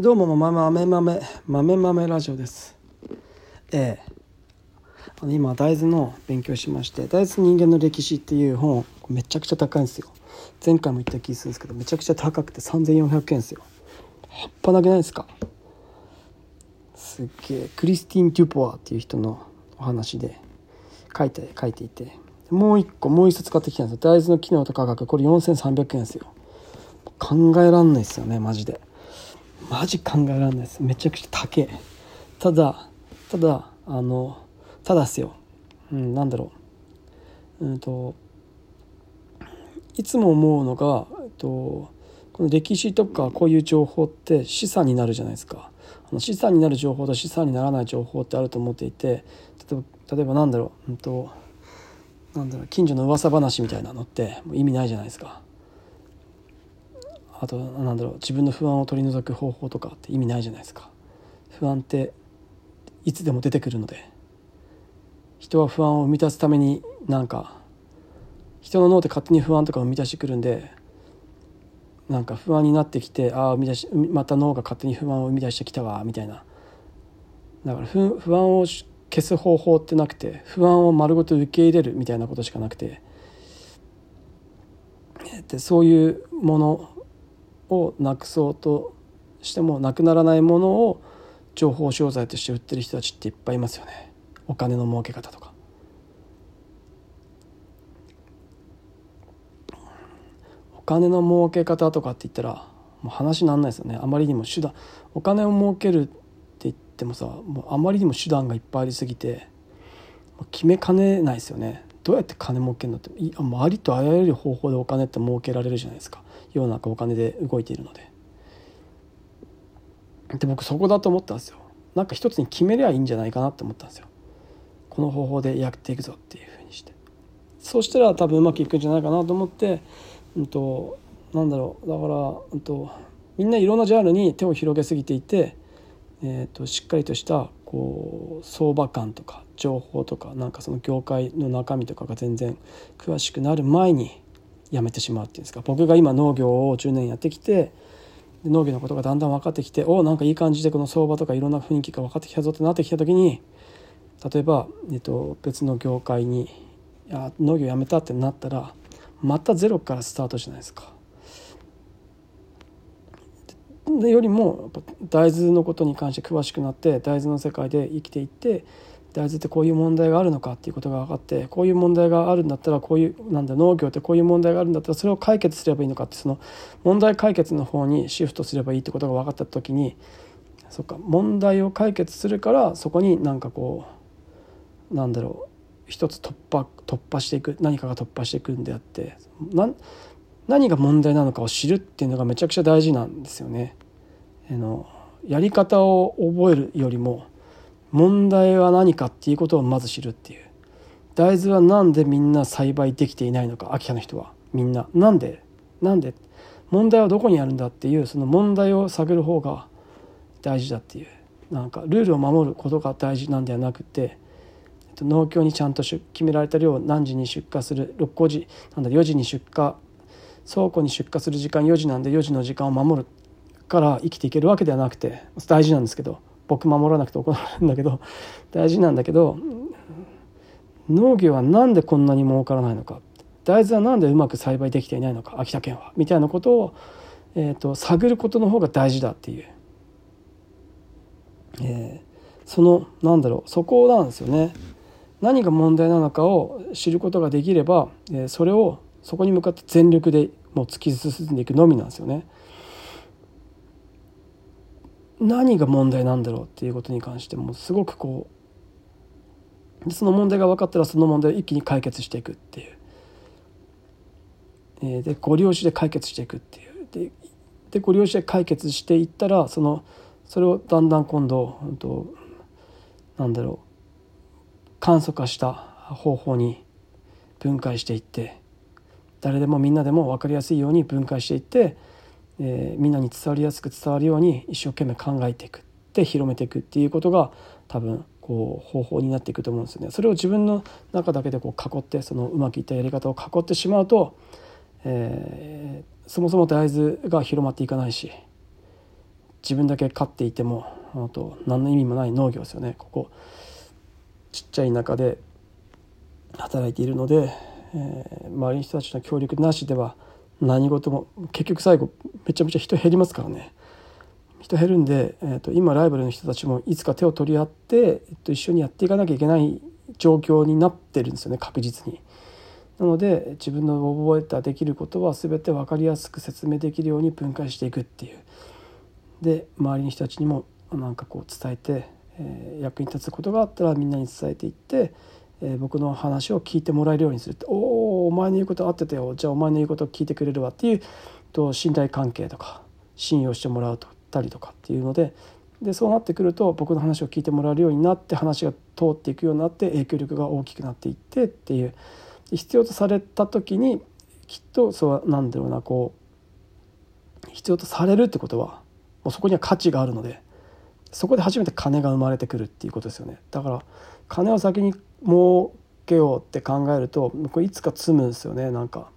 どうも、まめまめ、まめまめラジオです。ええあの今、大豆の勉強しまして、大豆人間の歴史っていう本、めちゃくちゃ高いんですよ。前回も言った気するんですけど、めちゃくちゃ高くて3400円ですよ。半端なくないですか？すっげえ、クリスティン・デュポワっていう人のお話で書いて、書いていて、もう一個、もう一冊買ってきたんですよ。大豆の機能と価格、これ4300円ですよ。考えらんないですよね、マジで。マジ考えられないです。めちゃくちゃ高えただただあのただっすよ、うん、なんだろう。うんといつも思うのが、えっと、この歴史とかこういう情報って資産になるじゃないですか。あの資産になる情報と資産にならない情報ってあると思っていて例えば例えばなんだろう、うんと、なんだろう近所の噂話みたいなのって意味ないじゃないですか。あとなんだろう自分の不安を取り除く方法とかって意味ないじゃないですか。不安っていつでも出てくるので。人は不安を生み出すためになんか人の脳って勝手に不安とかを生み出してくるんでなんか不安になってきてああまた脳が勝手に不安を生み出してきたわみたいな。だから不不安を消す方法ってなくて不安を丸ごと受け入れるみたいなことしかなくて。でそういうものをなくそうとしてもなくならないものを情報商材として売ってる人たちっていっぱいいますよね。お金の儲け方とか。お金の儲け方とかって言ったらもう話ならないですよね。あまりにも手段。お金を儲けるって言ってもさもうあまりにも手段がいっぱいありすぎて決めかねないですよね。どうやって金儲けるのって。いありとあらゆる方法でお金って儲けられるじゃないですか。世の中お金で動いているので。で僕そこだと思ったんですよ。なんか一つに決めりゃいいんじゃないかなって思ったんですよ。この方法でやっていくぞっていうふうにして。そうしたら多分うまくいくんじゃないかなと思ってうんとなんだろう。だから、うんと、みんないろんなジャンルに手を広げすぎていて、えーと、としっかりとしたこう相場感とか情報とかなんかその業界の中身とかが全然詳しくなる前にやめてしまうっていうんですか僕が今農業を10年やってきて農業のことがだんだん分かってきておなんかいい感じでこの相場とかいろんな雰囲気が分かってきたぞってなってきた時に例えば、えっと、別の業界にいや農業やめたってなったらまたゼロからスタートじゃないですか。でよりも大豆のことに関して詳しくなって大豆の世界で生きていって大豆ってこういう問題があるのかっていうことが分かってこういう問題があるんだったらこういうなんだ農業ってこういう問題があるんだったらそれを解決すればいいのかってその問題解決の方にシフトすればいいってことが分かった時にそっか問題を解決するからそこになんかこうなんだろう一つ突破突破していく何かが突破していくんであって何が問題なのかを知るっていうのがめちゃくちゃ大事なんですよね。あのやり方を覚えるよりも問題は何かっていうことをまず知るっていう。大豆は何でみんな栽培できていないのか秋田の人は。みんな。なんで？なんで？問題はどこにあるんだっていうその問題を探る方が大事だっていう。なんかルールを守ることが大事なんではなくて農協にちゃんと決められた量を何時に出荷する6時なんだ4時に出荷倉庫に出荷する時間4時なんで4時の時間を守るから生きていけるわけではなくて大事なんですけど僕守らなくて怒られるんだけど大事なんだけど農業は何でこんなに儲からないのか大豆は何でうまく栽培できていないのか秋田県はみたいなことを、えーと、探ることの方が大事だっていう、えー、そのなんだろうそこなんですよね。何が問題なのかを知ることができれば、えー、それをそこに向かって全力でもう突き進んでいくのみなんですよね。何が問題なんだろうっていうことに関してもすごくこうその問題が分かったらその問題を一気に解決していくっていう、でご利用しで解決していくっていう。ででご利用しで解決していったらそのそれをだんだん今度本当なんだろう簡素化した方法に分解していって誰でもみんなでも分かりやすいように分解していってえー、みんなに伝わりやすく伝わるように一生懸命考えていくで広めていくっていうことが多分こう方法になっていくと思うんですよね。それを自分の中だけでこう囲ってそのうまくいったやり方を囲ってしまうと、えー、そもそも大豆が広まっていかないし自分だけ飼っていてもあと何の意味もない農業ですよねここちっちゃい中で働いているので、えー、周りの人たちの協力なしでは何事も結局最後めちゃめちゃ人減りますからね人減るんで、えーと、今ライバルの人たちもいつか手を取り合って、えっと、一緒にやっていかなきゃいけない状況になってるんですよね確実に。なので自分の覚えたできることは全て分かりやすく説明できるように分解していくっていう。で周りの人たちにもなんかこう伝えて、えー、役に立つことがあったらみんなに伝えていって、えー、僕の話を聞いてもらえるようにするって「おおお前の言うこと合ってたよ。じゃあお前の言うこと聞いてくれるわ」っていうと信頼関係とか信用してもらうとったりとかっていうのででそうなってくると僕の話を聞いてもらえるようになって話が通っていくようになって影響力が大きくなっていってっていう必要とされた時にきっとそうなんだろうなこう必要とされるってことはもうそこには価値があるのでそこで初めて金が生まれてくるっていうことですよね。だから金を先に儲けようって考えるとこれいつか積むんですよね。なんか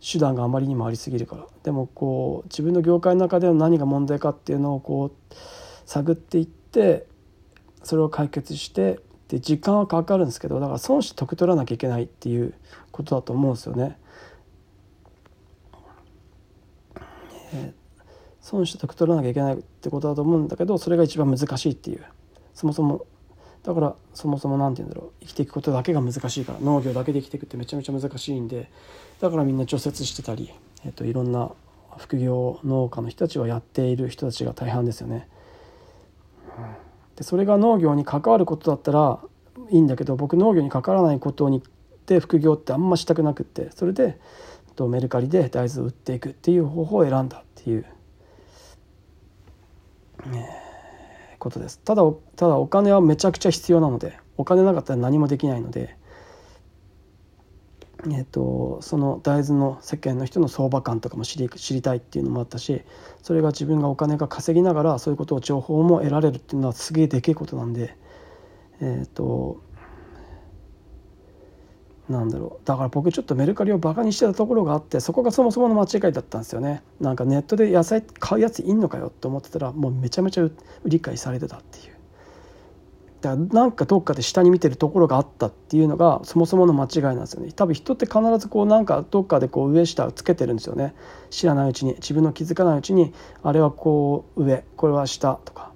手段があまりにもありすぎるから。でもこう自分の業界の中での何が問題かっていうのをこう探っていってそれを解決してで時間はかかるんですけどだから損して得取らなきゃいけないっていうことだと思うんですよね。損して得取らなきゃいけないってことだと思うんだけどそれが一番難しいっていう。そもそもだからそもそも何て言うんだろう。生きていくことだけが難しいから。農業だけで生きていくってめちゃめちゃ難しいんで。だからみんな除雪してたり、えーと、いろんな副業農家の人たちはやっている人たちが大半ですよね。でそれが農業に関わることだったらいいんだけど僕農業に関わらないことにで副業ってあんましたくなくってそれでとメルカリで大豆を売っていくっていう方法を選んだっていう、ねことです。ただただお金はめちゃくちゃ必要なのでお金なかったら何もできないのでえーと、その大豆の世間の人の相場感とかも知り知りたいっていうのもあったしそれが自分がお金が稼ぎながらそういうことを情報も得られるっていうのはすげえでけえことなんでえっ、ー、となんだろう。だから僕ちょっとメルカリをバカにしてたところがあってそこがそもそもの間違いだったんですよね。なんかネットで野菜買うやついんのかよって思ってたらもうめちゃめちゃ売り買いされてたっていう。だからなんかどっかで下に見てるところがあったっていうのがそもそもの間違いなんですよね。多分人って必ずこうなんかどっかでこう上下つけてるんですよね。知らないうちに自分の気づかないうちにあれはこう上これは下とか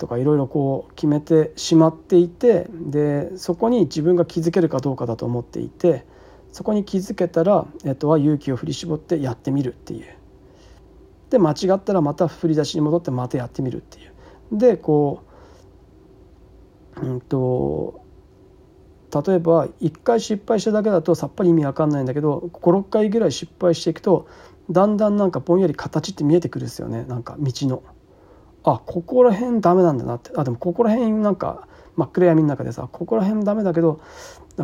とかいろいろこう決めてしまっていてでそこに自分が気づけるかどうかだと思っていてそこに気づけたら、えっと、は勇気を振り絞ってやってみるっていう。で間違ったらまた振り出しに戻ってまたやってみるっていう。でこううんと例えば1回失敗しただけだとさっぱり意味わかんないんだけど56回ぐらい失敗していくとだんだんなんかぼんやり形って見えてくるんですよね。なんか道の。あここら辺ダメなんだなってあでもここら辺なんか真っ暗闇の中でさここら辺ダメだけど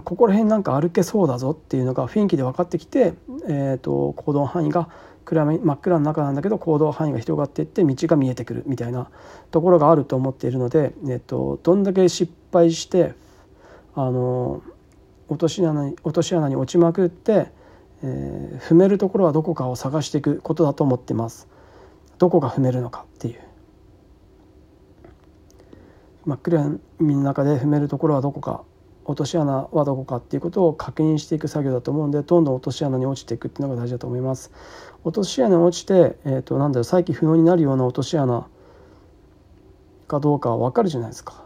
ここら辺なんか歩けそうだぞっていうのが雰囲気で分かってきて、えーと行動範囲が暗闇真っ暗の中なんだけど行動範囲が広がっていって道が見えてくるみたいなところがあると思っているので、えっと、どんだけ失敗してあの落とし穴に落とし穴に落ちまくって、えー、踏めるところはどこかを探していくことだと思ってます。どこが踏めるのかっていう真っ暗闇の中で踏めるところはどこか落とし穴はどこかっていうことを確認していく作業だと思うんでどんどん落とし穴に落ちていくっていうのが大事だと思います。落とし穴に落ちて、えーと、なんだろう再起不能になるような落とし穴かどうかは分かるじゃないですか。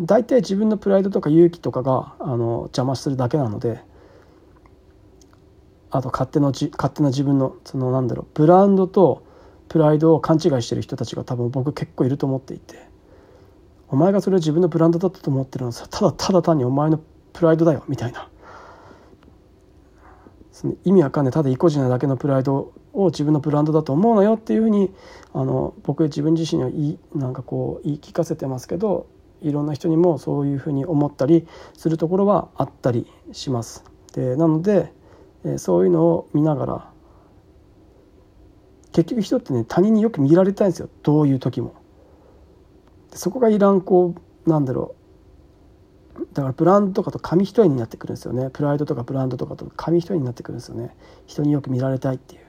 大体自分のプライドとか勇気とかがあの邪魔するだけなのであと勝手のじ勝手な自分のそのなんだろうブランドとプライドを勘違いしてる人たちが多分僕結構いると思っていて。お前がそれを自分のブランドだったと思ってるのはただただ単にお前のプライドだよみたいなその意味わかんないただ意固地なだけのプライドを自分のブランドだと思うなよっていうふうにあの僕自分自身には言いなんかこう言い聞かせてますけどいろんな人にもそういうふうに思ったりするところはあったりします。でなのでそういうのを見ながら結局人ってね他人によく見られたいんですよどういう時も。そこがいらんこうなんだろう。だからブランドとかと紙一重になってくるんですよね。プライドとかブランドとかと紙一重になってくるんですよね。人によく見られたいっていう。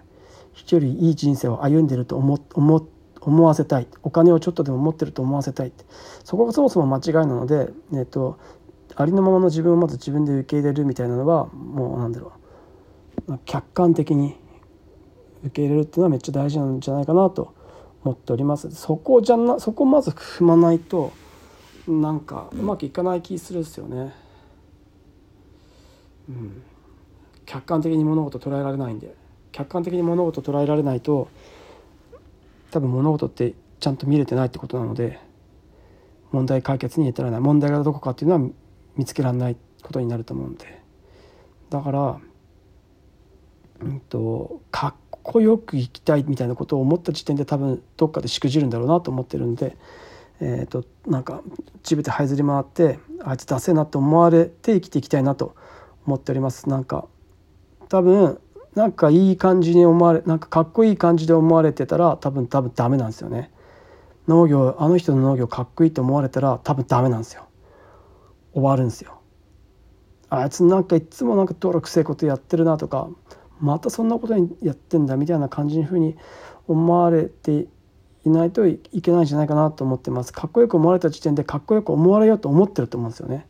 人よりいい人生を歩んでると思思思わせたい。お金をちょっとでも持ってると思わせたいって。そこがそもそも間違いなので、えーと、ありのままの自分をまず自分で受け入れるみたいなのはもうなんだろう。客観的に受け入れるっていうのはめっちゃ大事なんじゃないかなと思っております。そこじゃなそこまず踏まないとなんかうまくいかない気するんですよね。うん。客観的に物事捉えられないんで。客観的に物事捉えられないと多分物事ってちゃんと見れてないってことなので問題解決に至らない。問題がどこかっていうのは見つけられないことになると思うんで。だからうんとこよく生きたいみたいなことを思った時点で多分どっかでしくじるんだろうなと思ってるんで、えーと、なんか地べて這いずり回ってあいつダセえなと思われて生きていきたいなと思っております。なんか多分なんかいい感じに思われなんかかっこいい感じで思われてたら多分多分ダメなんですよね。農業あの人の農業かっこいいと思われたら多分ダメなんですよ。終わるんですよ。あいつなんかいつもなんか登録せえことやってるなとかまたそんなことにやってんだみたいな感じにふうに思われていないといけないんじゃないかなと思ってます。かっこよく思われた時点でかっこよく思われようと思ってると思うんですよね。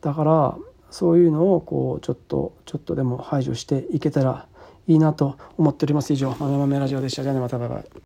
だからそういうのをこうちょっとちょっとでも排除していけたらいいなと思っております。以上「まめまめラジオ」でした。じゃあねまたバイバイ。